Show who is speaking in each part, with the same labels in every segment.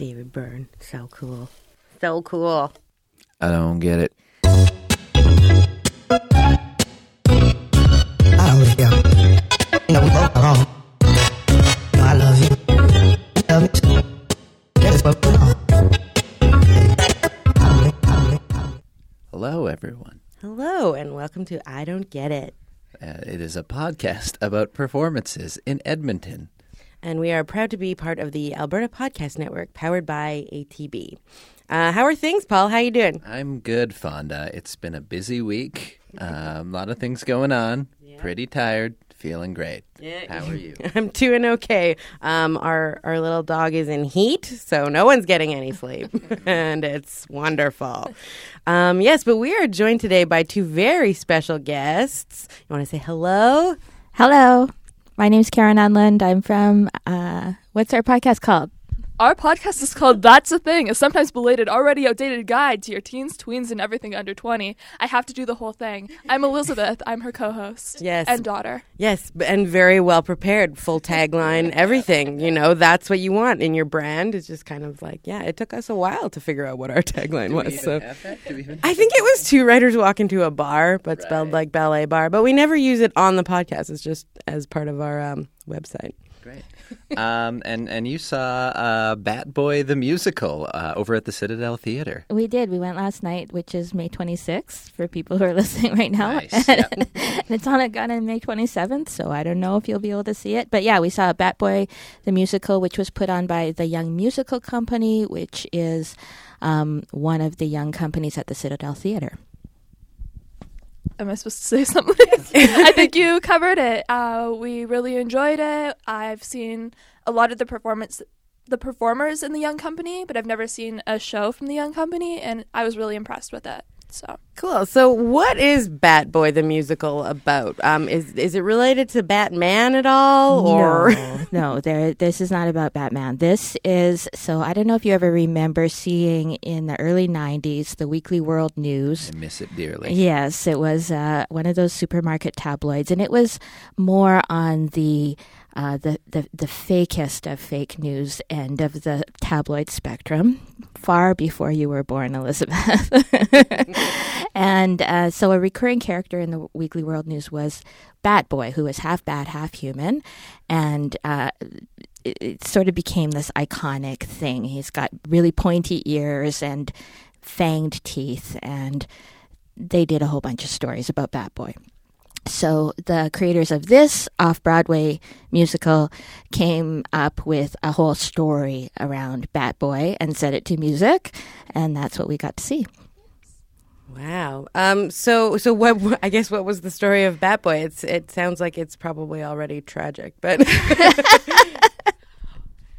Speaker 1: David Byrne. So cool. So cool.
Speaker 2: I don't get it. Hello, everyone.
Speaker 1: Hello, and welcome to I Don't Get It.
Speaker 2: Uh, it is a podcast about performances in Edmonton.
Speaker 1: And we are proud to be part of the Alberta Podcast Network, powered by ATB. Uh, how are things, Paul? How you doing?
Speaker 2: I'm good, Fonda. It's been a busy week. Um, a lot of things going on. Pretty tired. Feeling great. How are you?
Speaker 1: I'm doing okay. Um, our our little dog is in heat, so no one's getting any sleep, and it's wonderful. Um, yes, but we are joined today by two very special guests. You want to say hello?
Speaker 3: Hello. My name's Karen Unland. I'm from, uh, what's our podcast called?
Speaker 4: Our podcast is called That's a Thing, a sometimes belated, already outdated guide to your teens, tweens, and everything under 20. I have to do the whole thing. I'm Elizabeth. I'm her co host.
Speaker 1: Yes.
Speaker 4: And daughter.
Speaker 1: Yes, and very well prepared, full tagline, everything. You know, that's what you want in your brand. It's just kind of like, yeah, it took us a while to figure out what our tagline was. So. I think it was two writers walk into a bar, but spelled like ballet bar. But we never use it on the podcast. It's just as part of our um, website.
Speaker 2: Great. Um, and and you saw uh, Bat Boy the musical uh, over at the Citadel Theater.
Speaker 3: We did. We went last night, which is May 26th for people who are listening right now.
Speaker 2: Nice,
Speaker 3: and it's on again on May 27th, so I don't know if you'll be able to see it. But yeah, we saw Bat Boy, the musical, which was put on by the Young Musical Company, which is um, one of the young companies at the Citadel Theater.
Speaker 4: Am I supposed to say something? I think you covered it. Uh, we really enjoyed it. I've seen a lot of the performance. The performers in the Young Company, but I've never seen a show from the Young Company, and I was really impressed with it. So
Speaker 1: Cool. So, what is Bat Boy the musical about? Um, is is it related to Batman at all, or
Speaker 3: no, no, there. This is not about Batman. This is so. I don't know if you ever remember seeing in the early '90s the Weekly World News.
Speaker 2: I miss it dearly.
Speaker 3: Yes, it was uh, one of those supermarket tabloids, and it was more on the uh, the, the the fakest of fake news end of the tabloid spectrum, far before you were born, Elizabeth. and uh, so, a recurring character in the Weekly World News was Bat Boy, who was half bat, half human, and. Uh, it, it sort of became this iconic thing. He's got really pointy ears and fanged teeth, and they did a whole bunch of stories about Bat Boy. So the creators of this off Broadway musical came up with a whole story around Bat Boy and set it to music, and that's what we got to see.
Speaker 1: wow? Um, so so what? I guess what was the story of Bat Boy? It's it sounds like it's probably already tragic, but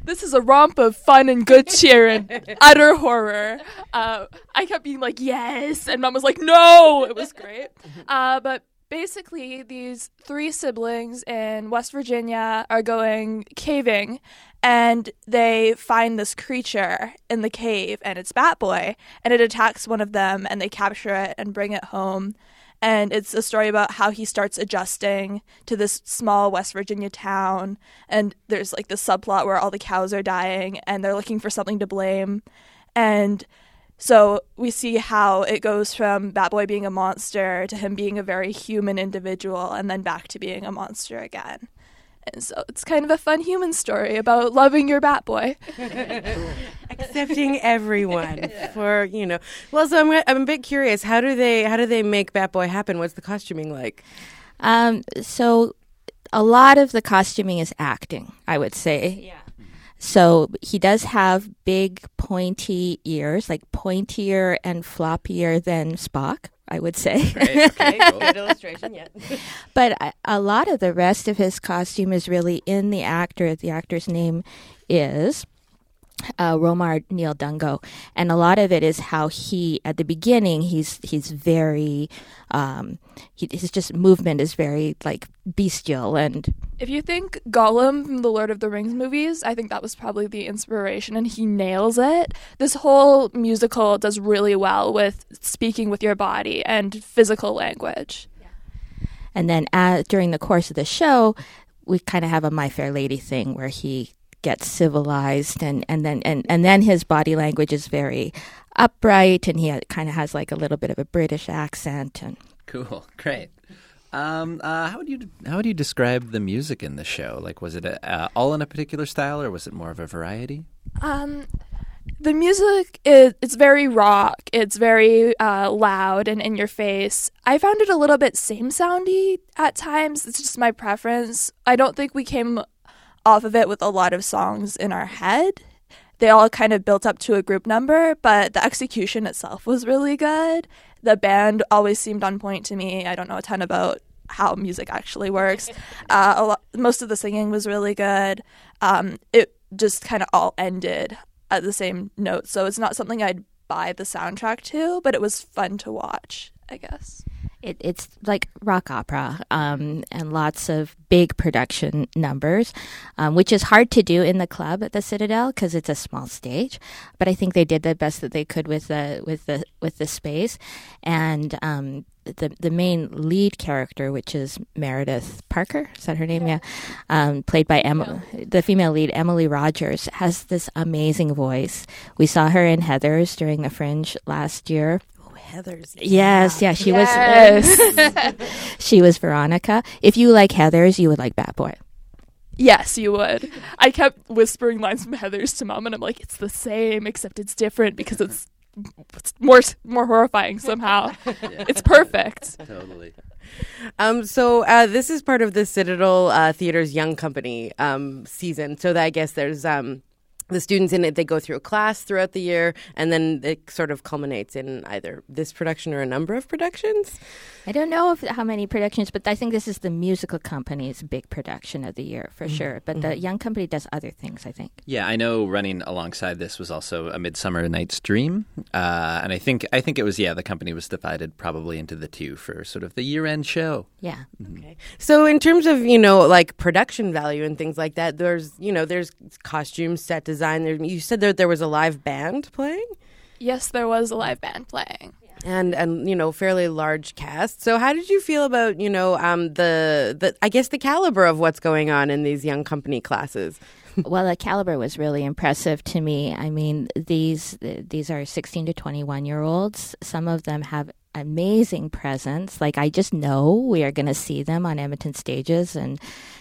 Speaker 4: this is a romp of fun and good cheer and utter horror. Uh, I kept being like, yes, and mom was like, no. It was great. Uh, but basically, these three siblings in West Virginia are going caving, and they find this creature in the cave, and it's Bat Boy, and it attacks one of them, and they capture it and bring it home. And it's a story about how he starts adjusting to this small West Virginia town. And there's like this subplot where all the cows are dying and they're looking for something to blame. And so we see how it goes from Batboy being a monster to him being a very human individual and then back to being a monster again. And so it's kind of a fun human story about loving your Bat Boy.
Speaker 1: accepting everyone for you know. Well, so I'm I'm a bit curious. How do they how do they make Bat Boy happen? What's the costuming like?
Speaker 3: Um, so a lot of the costuming is acting, I would say.
Speaker 1: Yeah.
Speaker 3: So he does have big pointy ears, like pointier and floppier than Spock, I would say.
Speaker 1: Okay, good illustration. Yeah.
Speaker 3: But a, a lot of the rest of his costume is really in the actor. The actor's name is uh, Romar Neil Dungo, and a lot of it is how he at the beginning he's he's very um, he, his just movement is very like bestial and
Speaker 4: If you think Gollum from the Lord of the Rings movies, I think that was probably the inspiration and he nails it. This whole musical does really well with speaking with your body and physical language.
Speaker 3: And then uh, during the course of the show, we kind of have a My Fair Lady thing where he gets civilized, and and then and and then his body language is very upright, and he kind of has like a little bit of a British accent, and
Speaker 2: Cool, great. Um, uh, how would you how would you describe the music in the show? Like, was it a, uh, all in a particular style, or was it more of a variety?
Speaker 4: Um, the music is it's very rock. It's very uh, loud and in your face. I found it a little bit same soundy at times. It's just my preference. I don't think we came off of it with a lot of songs in our head. They all kind of built up to a group number, but the execution itself was really good. The band always seemed on point to me. I don't know a ton about how music actually works. Uh, a lot, most of the singing was really good. Um, it just kind of all ended at the same note, so it's not something I'd buy the soundtrack to, but it was fun to watch. I guess.
Speaker 3: It, it's like rock opera um, and lots of big production numbers, um, which is hard to do in the club at the Citadel because it's a small stage. But I think they did the best that they could with the with the with the space, and um, the the main lead character, which is Meredith Parker, is that her name? Yeah, um, played by Emma, the female lead Emily Rogers, has this amazing voice. We saw her in Heather's during the Fringe last year.
Speaker 1: Heather's.
Speaker 3: Yes, yeah, she
Speaker 4: Yes.
Speaker 3: was. she was Veronica. If you like Heather's, you would like Bat Boy.
Speaker 4: Yes, you would. I kept whispering lines from Heather's to mom, and I'm like, it's the same, except it's different because it's, it's more more horrifying somehow. It's perfect.
Speaker 2: Totally.
Speaker 1: Um, so uh, this is part of the Citadel uh, Theater's Young Company um, season. So that I guess there's um, the students in it. They go through a class throughout the year, and then it sort of culminates in either this production or a number of productions.
Speaker 3: I don't know if, how many productions, but I think this is the musical company's big production of the year for mm-hmm. sure. But the mm-hmm. Young Company does other things, I think.
Speaker 2: Yeah, I know. Running alongside this was also a Midsummer Night's Dream, uh, and I think I think it was yeah. The company was divided probably into the two for sort of the year-end show.
Speaker 3: Yeah. Mm-hmm.
Speaker 1: Okay. So in terms of you know like production value and things like that, there's you know there's costumes, set design. There, you said that there was a live band playing.
Speaker 4: Yes, there was a live band playing.
Speaker 1: and and you know fairly large cast. So how did you feel about you know um the the I guess the caliber of what's going on in these young company classes?
Speaker 3: well, the caliber was really impressive to me. I mean, these these are 16 to 21 year olds. Some of them have amazing presence. Like I just know we are going to see them on Edmonton stages and,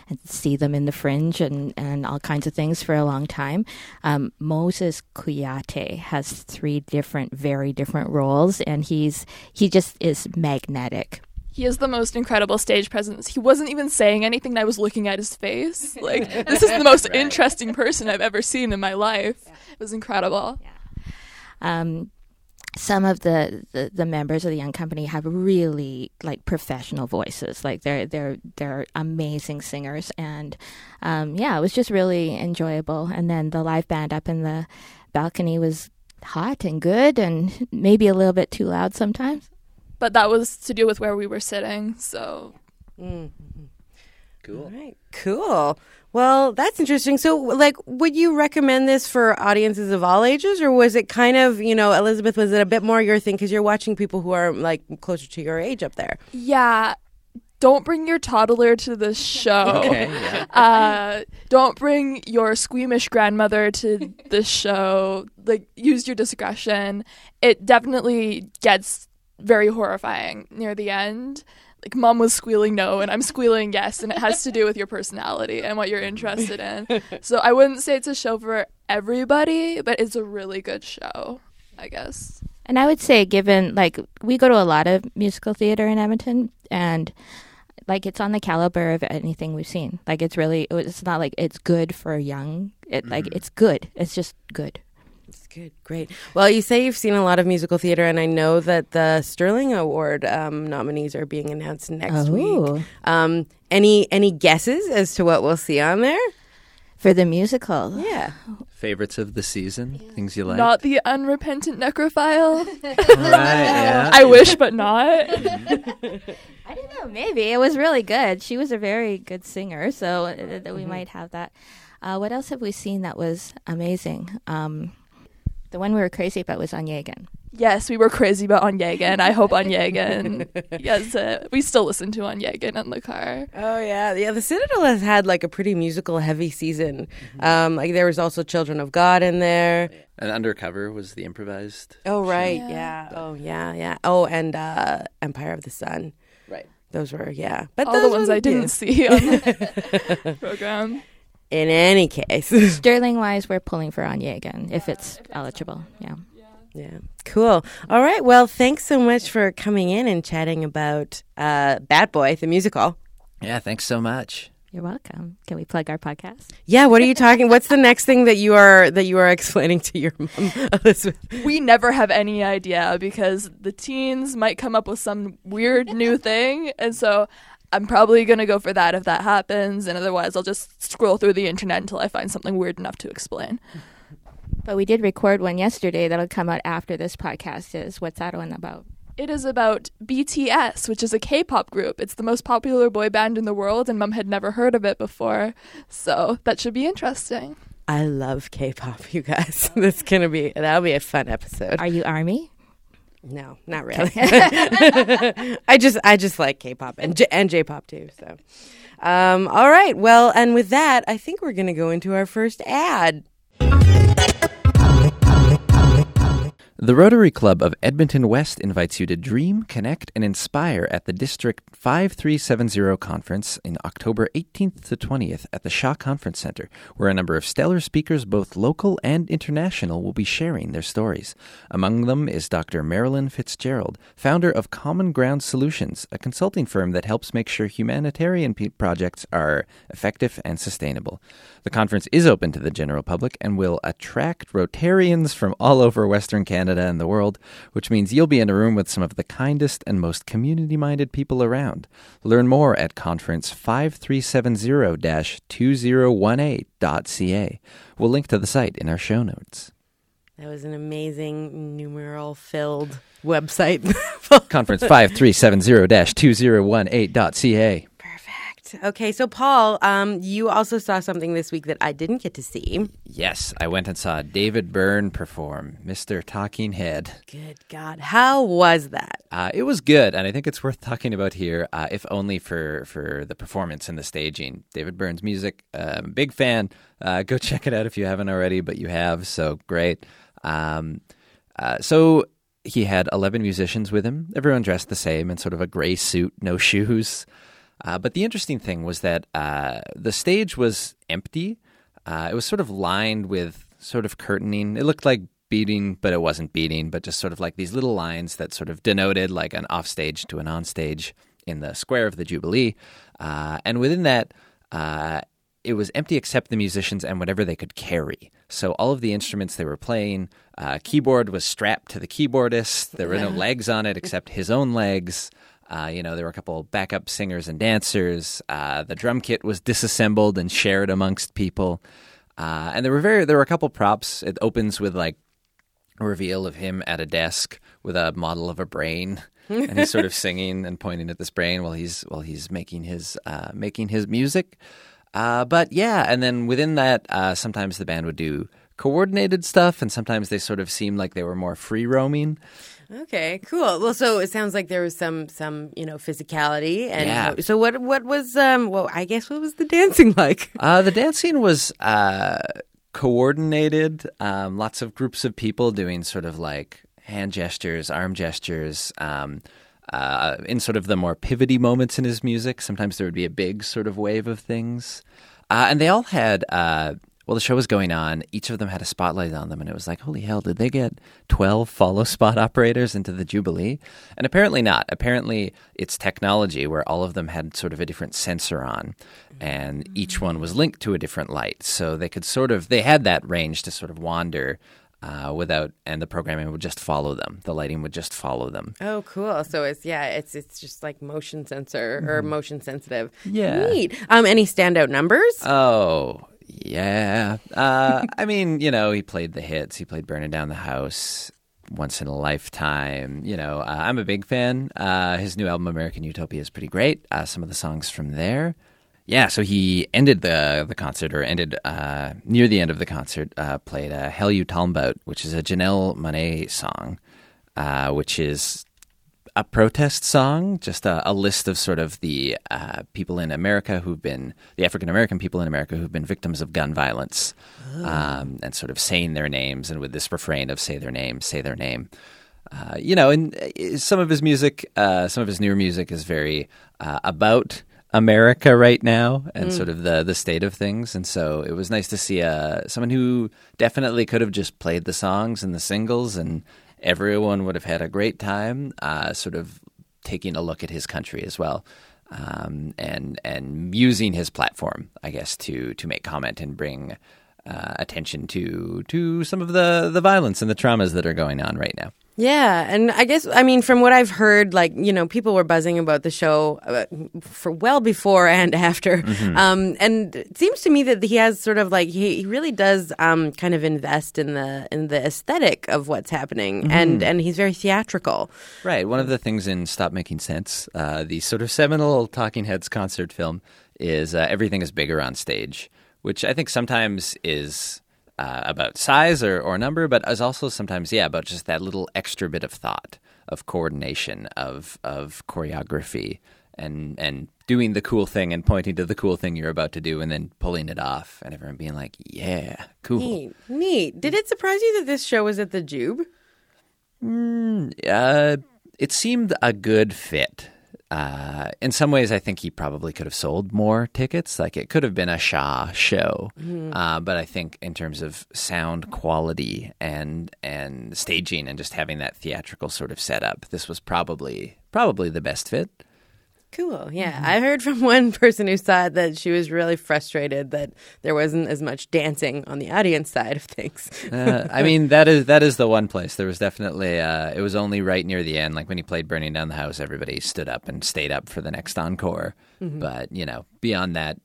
Speaker 3: and see them in the Fringe and, and all kinds of things for a long time. Um, Moses Kuyate has three different, very different roles, and he's he just is magnetic.
Speaker 4: He has the most incredible stage presence. He wasn't even saying anything, I was looking at his face. Like, this is the most interesting person I've ever seen in my life. It was incredible.
Speaker 3: um, some of the, the, the members of the young company have really like professional voices. Like they're they're they're amazing singers. And um, yeah it was just really enjoyable. And then the live band up in the balcony was hot and good and maybe a little bit too loud sometimes.
Speaker 4: But that was to do with where we were sitting, so
Speaker 2: Cool.
Speaker 1: All right, cool. Well, that's interesting. So, like, would you recommend this for audiences of all ages, or was it kind of, you know, Elizabeth, was it a bit more your thing because you're watching people who are like closer to your age up there?
Speaker 4: yeah. Don't bring your toddler to this show.
Speaker 2: Okay. Yeah.
Speaker 4: uh, don't bring your squeamish grandmother to this show. Like, use your discretion. It definitely gets very horrifying near the end. Like, mom was squealing no, and I'm squealing yes, and it has to do with your personality and what you're interested in. So, I wouldn't say it's a show for everybody, but it's a really good show, I guess.
Speaker 3: and i would say given like we go to a lot of musical theater in edmonton and like it's on the caliber of anything we've seen. Like it's really it's not like it's good for young. It like mm-hmm. it's good. It's just good
Speaker 1: It's good, great. Well, you say you've seen a lot of musical theater, and I know that the Sterling Award um, nominees are being announced next
Speaker 3: Oh.
Speaker 1: week. Um, any any guesses as to what we'll see on there?
Speaker 3: for the musical
Speaker 1: Yeah.
Speaker 2: Favorites of the season, things you like.
Speaker 4: Not the unrepentant necrophile.
Speaker 2: right. Yeah.
Speaker 4: I wish, but not.
Speaker 3: I don't know. Maybe it was really good. She was a very good singer, so uh, that we might have that. Uh, what else have we seen that was amazing? Um, the one we were crazy about was Onegin.
Speaker 4: Yes, we were crazy about Onegin. I hope Onegin. yes, uh, we still listen to Onegin in the car.
Speaker 1: Oh yeah, yeah. The Citadel has had like a pretty musical heavy season. Um, like there was also Children of God in there.
Speaker 2: And Undercover was the improvised.
Speaker 1: Oh right,
Speaker 4: Yeah.
Speaker 1: yeah. Oh yeah, yeah. Oh, and uh, Empire of the Sun.
Speaker 2: Right.
Speaker 1: Those were yeah, but
Speaker 4: All the
Speaker 1: those
Speaker 4: ones I didn't
Speaker 1: yeah.
Speaker 4: see on the program.
Speaker 1: In any case,
Speaker 3: Sterling wise, we're pulling for Onegin if it's eligible. Yeah.
Speaker 1: yeah, cool. All right. Well, thanks so much for coming in and chatting about uh, Bat Boy the musical.
Speaker 2: Yeah, thanks so much.
Speaker 3: You're welcome. Can we plug our podcast?
Speaker 1: Yeah. What are you talking? What's the next thing that you are that you are explaining to your mom, Elizabeth?
Speaker 4: We never have any idea because the teens might come up with some weird new thing. And so I'm probably going to go for that if that happens. And otherwise, I'll just scroll through the internet until I find something weird enough to explain.
Speaker 3: But we did record one yesterday that'll come out after this podcast is. What's that one about?
Speaker 4: It is about BTS, which is a K pop group. It's the most popular boy band in the world, and mom had never heard of it before. So that should be interesting.
Speaker 1: I love K-pop, you guys. That's gonna be that'll be a fun episode.
Speaker 3: Are you Army?
Speaker 1: No, not really. I just I just like K-pop and J- and J-pop too. So, um, all right. Well, and with that, I think we're gonna go into our first ad.
Speaker 2: The Rotary Club of Edmonton West invites you to dream, connect, and inspire at the District 5370 conference in October 18th to 20th at the Shaw Conference Center, where a number of stellar speakers, both local and international, will be sharing their stories. Among them is Dr. Marilyn Fitzgerald, founder of Common Ground Solutions, a consulting firm that helps make sure humanitarian projects are effective and sustainable. The conference is open to the general public and will attract Rotarians from all over Western Canada and the world, which means you'll be in a room with some of the kindest and most community minded people around. Learn more at conference 5370 2018.ca. We'll link to the site in our show notes.
Speaker 1: That was an amazing numeral filled website.
Speaker 2: Conference 5370 2018.ca.
Speaker 1: Perfect. Okay, so Paul, um, you also saw something this week that I didn't get to see.
Speaker 2: Yes, I went and saw David Byrne perform Mr. Talking Head.
Speaker 1: Good God, how was that?
Speaker 2: Uh, it was good, and I think it's worth talking about here, uh, if only for, for the performance and the staging. David Byrne's music, uh, big fan. Uh, go check it out if you haven't already, but you have, so great. Um, uh, so he had 11 musicians with him, everyone dressed the same in sort of a gray suit, no shoes. Uh, but the interesting thing was that uh, the stage was empty. Uh, it was sort of lined with sort of curtaining. It looked like beating, but it wasn't beating, but just sort of like these little lines that sort of denoted like an offstage to an onstage in the square of the Jubilee. Uh, and within that, uh, it was empty except the musicians and whatever they could carry. So all of the instruments they were playing, uh, keyboard was strapped to the keyboardist. There were no legs on it except his own legs. Uh, you know, there were a couple backup singers and dancers. Uh, the drum kit was disassembled and shared amongst people. Uh, and there were very there were a couple props. It opens with like a reveal of him at a desk with a model of a brain, and he's sort of singing and pointing at this brain while he's while he's making his uh, making his music. Uh, but yeah, and then within that, uh, sometimes the band would do coordinated stuff, and sometimes they sort of seemed like they were more free roaming.
Speaker 1: Okay, cool. Well, so it sounds like there was some some you know physicality, and
Speaker 2: Yeah.
Speaker 1: so what what was um well I guess what was the dancing like?
Speaker 2: Uh, the dancing was uh, coordinated. Um, lots of groups of people doing sort of like hand gestures, arm gestures. Um, uh, in sort of the more pivoty moments in his music, sometimes there would be a big sort of wave of things, uh, and they all had. Well, the show was going on. Each of them had a spotlight on them, and it was like, holy hell, did they get 12 follow spot operators into the Jubilee? And apparently not. Apparently, it's technology where all of them had sort of a different sensor on, and each one was linked to a different light. So they could sort of, they had that range to sort of wander uh, without, and the programming would just follow them. The lighting would just follow them.
Speaker 1: Oh, cool. So it's yeah, it's it's just like motion sensor or motion sensitive.
Speaker 2: Yeah.
Speaker 1: Neat. Um, any standout numbers?
Speaker 2: Oh, yeah. Uh, I mean, you know, he played the hits. He played Burning Down the House, Once in a Lifetime. You know, uh, I'm a big fan. Uh, his new album, American Utopia, is pretty great. Uh, some of the songs from there. Yeah, so he ended the the concert, or ended uh, near the end of the concert, uh, played uh, Hell You Talmbout, which is a Janelle Monáe song. which is a protest song, just a, a list of sort of the uh, people in America who've been, the African American people in America who've been victims of gun violence, um, and sort of saying their names, and with this refrain of say their name, say their name. Uh, you know, and uh, some of his music, uh, some of his newer music is very uh, about America right now and sort of the the state of things. And so it was nice to see uh, someone who definitely could have just played the songs and the singles, and everyone would have had a great time. Uh, sort of taking a look at his country as well. Um, and and using his platform, I guess, to to make comment and bring uh, attention to to some of the the violence and the traumas that are going on right now.
Speaker 1: Yeah, and I guess I mean from what I've heard, like you know, people were buzzing about the show uh, for well before and after, um, and it seems to me that he has sort of like he, he really does um, kind of invest in the in the aesthetic of what's happening, and and he's very theatrical.
Speaker 2: Right. One of the things in Stop Making Sense, uh, the sort of seminal Talking Heads concert film, is uh, everything is bigger on stage, which I think sometimes is uh, about size or, or number, but is also sometimes, yeah, about just that little extra bit of thought, of coordination, of of choreography, and and doing the cool thing and pointing to the cool thing you're about to do, and then pulling it off, and everyone being like, "Yeah, cool."
Speaker 1: Neat, neat. Did it surprise you that this show was at the Jube?
Speaker 2: Uh, it seemed a good fit. Uh, in some ways, I think he probably could have sold more tickets. Like it could have been a Shaw show, uh, but I think in terms of sound quality and and staging and just having that theatrical sort of setup, this was probably probably the best fit.
Speaker 1: Cool. Yeah. I heard from one person who saw it that she was really frustrated that there wasn't as much dancing on the audience side of things.
Speaker 2: Uh, I mean, that is that is the one place. There was definitely uh, it was only right near the end, like when he played "Burning Down the House," everybody stood up and stayed up for the next encore. But you know, beyond that,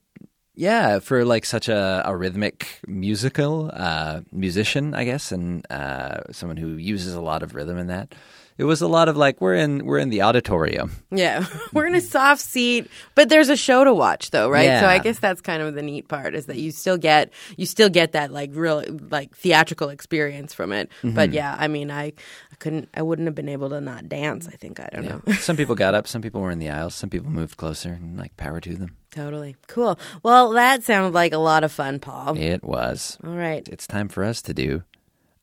Speaker 2: yeah, for like such a, a rhythmic musical uh, musician, I guess, and uh, someone who uses a lot of rhythm in that, it was a lot of like we're in we're in the auditorium.
Speaker 1: Yeah. We're in a soft seat, but there's a show to watch though, right? Yeah. So I guess that's kind of the neat part is that you still get you still get that like real like theatrical experience from it. But mm-hmm. yeah, I mean, I I couldn't I wouldn't have been able to not dance, I think. I don't know.
Speaker 2: some people got up, some people were in the aisles, some people moved closer, and like power to them.
Speaker 1: Totally. Cool. Well, that sounded like a lot of fun, Paul.
Speaker 2: It was.
Speaker 1: All right.
Speaker 2: It's time for us to do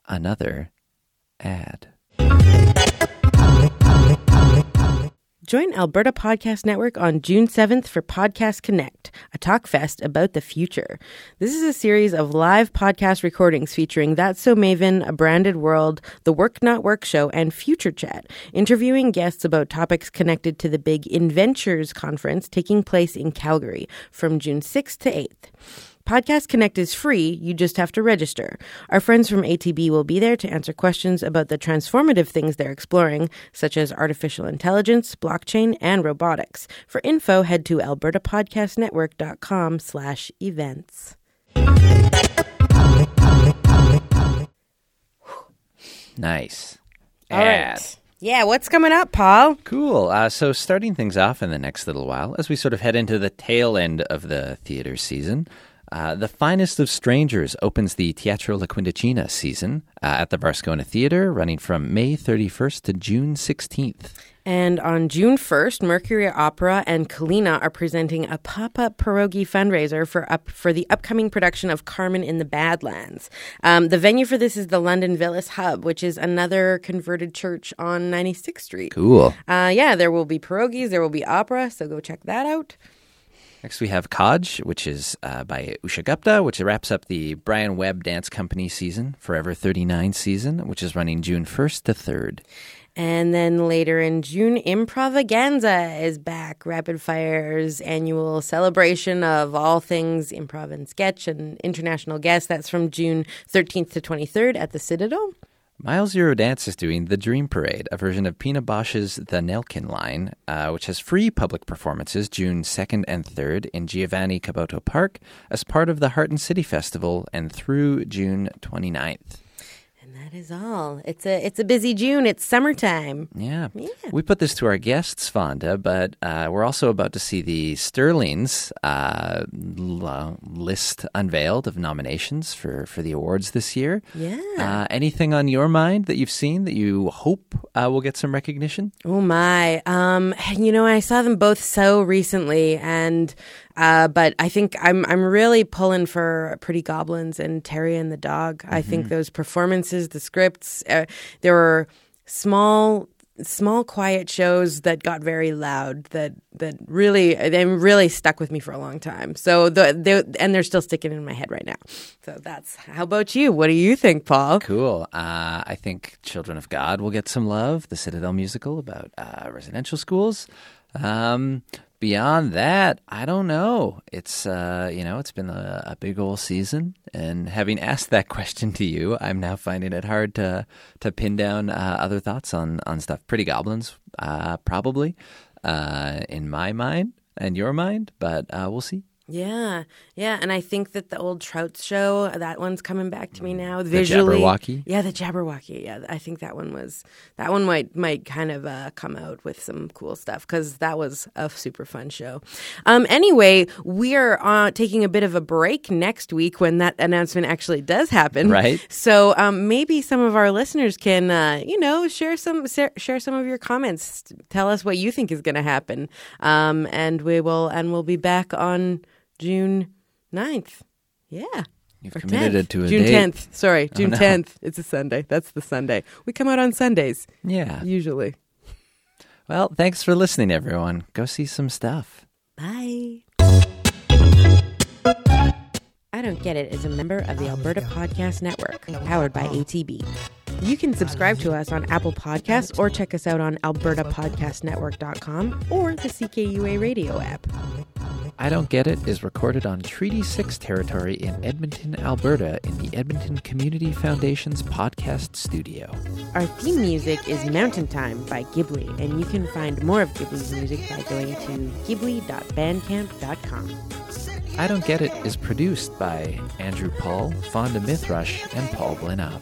Speaker 2: another ad.
Speaker 1: Join Alberta Podcast Network on June 7th for Podcast Connect, a talk fest about the future. This is a series of live podcast recordings featuring That's So Maven, A Branded World, The Work Not Work Show, and Future Chat, interviewing guests about topics connected to the big Inventures conference taking place in Calgary from June 6th to 8th. Podcast Connect is free, you just have to register. Our friends from ATB will be there to answer questions about the transformative things they're exploring, such as artificial intelligence, blockchain, and robotics. For info, head to albertapodcastnetwork.com slash events.
Speaker 2: Nice.
Speaker 1: All
Speaker 2: ad.
Speaker 1: right. Yeah, what's coming up, Paul?
Speaker 2: Cool. Uh, so, starting things off in the next little while, as we sort of head into the tail end of the theater season, uh, The Finest of Strangers opens the Teatro La Quindicina season uh, at the Varscona Theater, running from May 31st to June 16th.
Speaker 1: And on June 1st, Mercury Opera and Kalina are presenting a pop-up pierogi fundraiser for up for the upcoming production of Carmen in the Badlands. Um, the venue for this is the London Villas Hub, which is another converted church on 96th Street.
Speaker 2: Cool.
Speaker 1: Uh, yeah, there will be pierogies, there will be opera, so go check that out.
Speaker 2: Next, we have Kaj, which is uh, by Usha Gupta, which wraps up the Brian Webb Dance Company season, Forever 39 season, which is running June 1st to 3rd.
Speaker 1: And then later in June, Improvaganza is back. Rapid Fire's annual celebration of all things improv and sketch and international guests. That's from June 13th to 23rd at the Citadel.
Speaker 2: Miles Zero Dance is doing The Dream Parade, a version of Pina Bausch's The Nelken Line, uh, which has free public performances June 2nd and 3rd in Giovanni Caboto Park as part of the Heart and City Festival and through June 29th.
Speaker 1: And that is all. It's a it's a busy June. It's summertime.
Speaker 2: Yeah.
Speaker 1: Yeah.
Speaker 2: We put this to our guests, Fonda, but uh, we're also about to see the Sterlings uh, l- uh, list unveiled of nominations for, for the awards this year.
Speaker 1: Yeah.
Speaker 2: Uh, anything on your mind that you've seen that you hope uh, will get some recognition?
Speaker 1: Oh my. Um, you know, I saw them both so recently and uh, but I think I'm I'm really pulling for Pretty Goblins and Terry and the Dog. I think those performances, the scripts, uh, there were small small quiet shows that got very loud that that really they really stuck with me for a long time. So the they, and they're still sticking in my head right now. So that's how about you? What do you think, Paul?
Speaker 2: Cool. Uh, I think Children of God will get some love. The Citadel musical about uh, residential schools. Um, beyond that, I don't know. It's uh, you know, it's been a, a big old season, and having asked that question to you, I'm now finding it hard to to pin down uh, other thoughts on on stuff. Pretty Goblins, uh, probably, uh, in my mind and your mind, but uh, we'll see.
Speaker 1: Yeah, yeah, and I think that the old Trout show, that one's coming back to me now visually.
Speaker 2: Jabberwocky?
Speaker 1: yeah, the Jabberwocky. Yeah, I think that one was that one might might kind of uh, come out with some cool stuff because that was a super fun show. Um, anyway, we are uh, taking a bit of a break next week when that announcement actually does happen.
Speaker 2: Right.
Speaker 1: So um, maybe some of our listeners can, uh, you know, share some share, share some of your comments. Tell us what you think is going to happen, um, and we will and we'll be back on June 9th. Yeah.
Speaker 2: You've
Speaker 1: Or
Speaker 2: committed
Speaker 1: 10th.
Speaker 2: to a
Speaker 1: June
Speaker 2: date.
Speaker 1: 10th. Sorry, June
Speaker 2: no.
Speaker 1: 10th. It's a Sunday. That's the Sunday. We come out on Sundays
Speaker 2: Yeah.
Speaker 1: usually.
Speaker 2: Well, thanks for listening, everyone. Go see some stuff.
Speaker 1: Bye. I Don't Get It is a member of the Alberta Podcast Network, powered by ATB. You can subscribe to us on Apple Podcasts or check us out on albertapodcastnetwork.com or the CKUA radio app.
Speaker 2: I Don't Get It is recorded on Treaty 6 territory in Edmonton, Alberta, in the Edmonton Community Foundation's podcast studio.
Speaker 1: Our theme music is Mountain Time by Ghibli, and you can find more of Ghibli's music by going to ghibli.bandcamp.com.
Speaker 2: I Don't Get It is produced by Andrew Paul, Fonda Mithrush, and Paul
Speaker 5: Blinov.